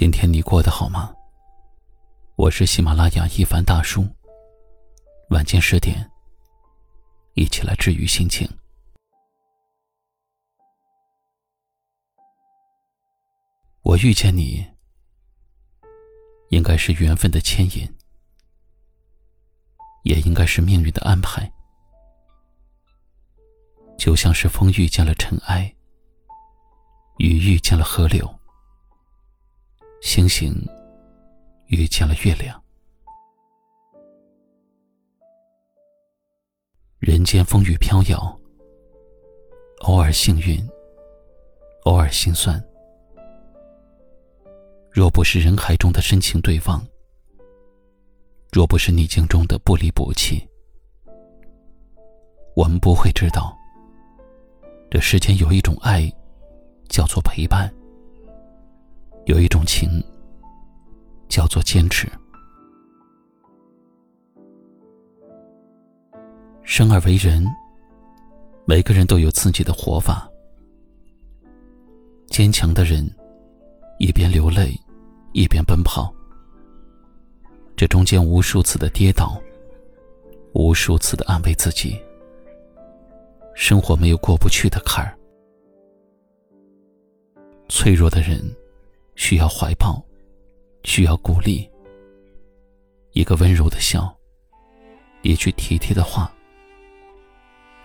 今天你过得好吗？我是喜马拉雅一凡大叔。晚间十点，一起来治愈心情。我遇见你，应该是缘分的牵引，也应该是命运的安排。就像是风遇见了尘埃，雨遇见了河流。星星遇见了月亮，人间风雨飘摇，偶尔幸运，偶尔心酸。若不是人海中的深情对望，若不是逆境中的不离不弃，我们不会知道，这世间有一种爱，叫做陪伴。有一种情，叫做坚持。生而为人，每个人都有自己的活法。坚强的人，一边流泪，一边奔跑。这中间无数次的跌倒，无数次的安慰自己。生活没有过不去的坎儿。脆弱的人。需要怀抱，需要鼓励。一个温柔的笑，一句体贴的话，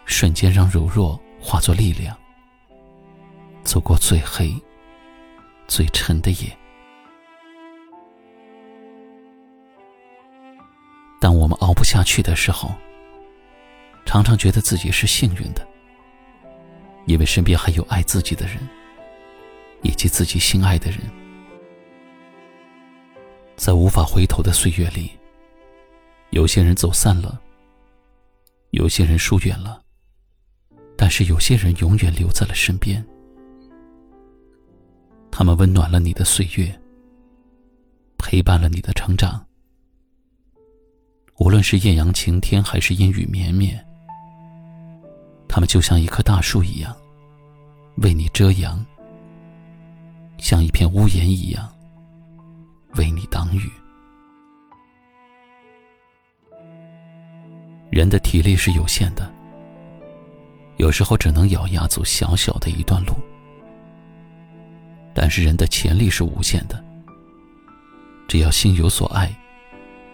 瞬间让柔弱化作力量，走过最黑、最沉的夜。当我们熬不下去的时候，常常觉得自己是幸运的，因为身边还有爱自己的人，以及自己心爱的人。在无法回头的岁月里，有些人走散了，有些人疏远了，但是有些人永远留在了身边。他们温暖了你的岁月，陪伴了你的成长。无论是艳阳晴天还是阴雨绵绵，他们就像一棵大树一样，为你遮阳，像一片屋檐一样。为你挡雨。人的体力是有限的，有时候只能咬牙走小小的一段路。但是人的潜力是无限的，只要心有所爱，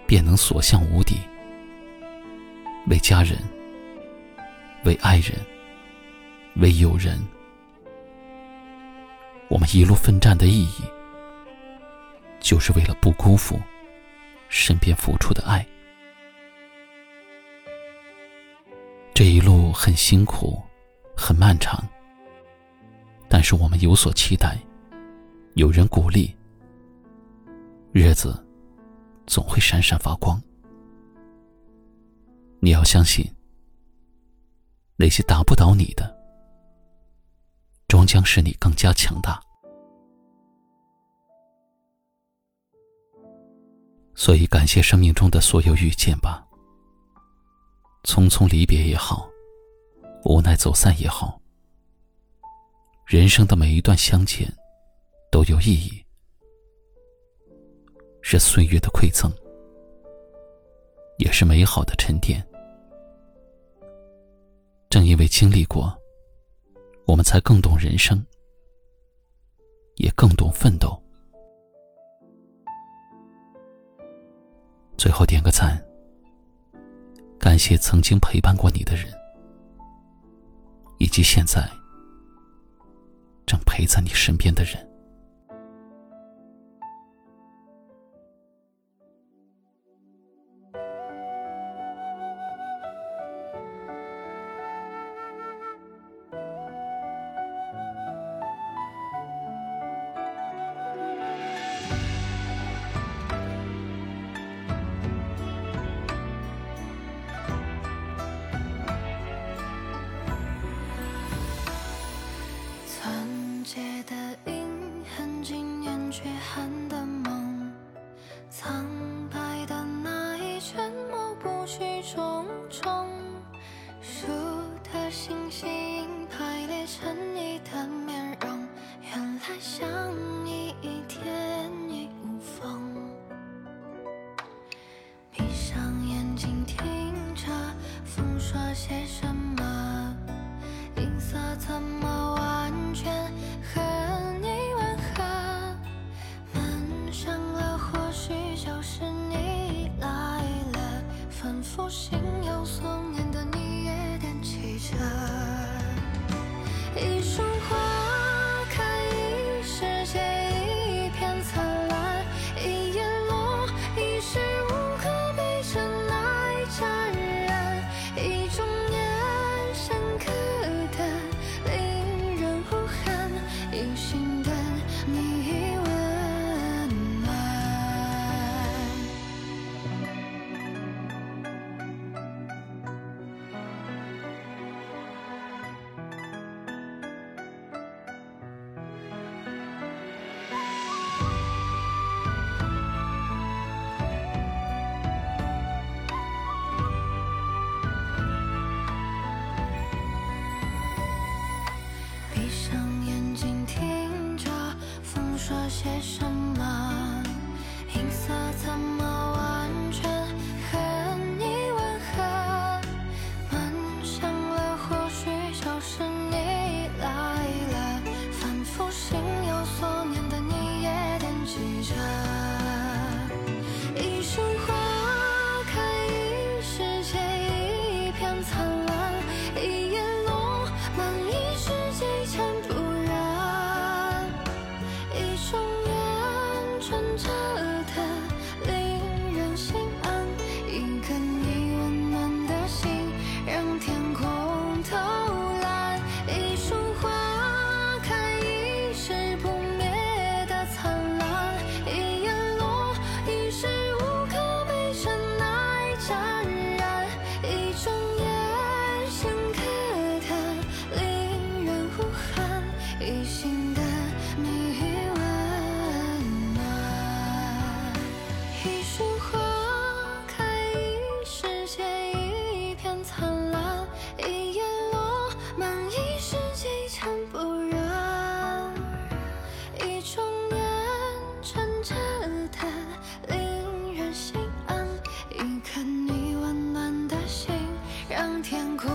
便能所向无敌。为家人，为爱人，为友人，我们一路奋战的意义。就是为了不辜负身边付出的爱。这一路很辛苦，很漫长，但是我们有所期待，有人鼓励，日子总会闪闪发光。你要相信，那些打不倒你的，终将使你更加强大。所以，感谢生命中的所有遇见吧。匆匆离别也好，无奈走散也好，人生的每一段相见都有意义，是岁月的馈赠，也是美好的沉淀。正因为经历过，我们才更懂人生，也更懂奋斗。最后点个赞，感谢曾经陪伴过你的人，以及现在正陪在你身边的人。说些什么？音色怎么长。天空。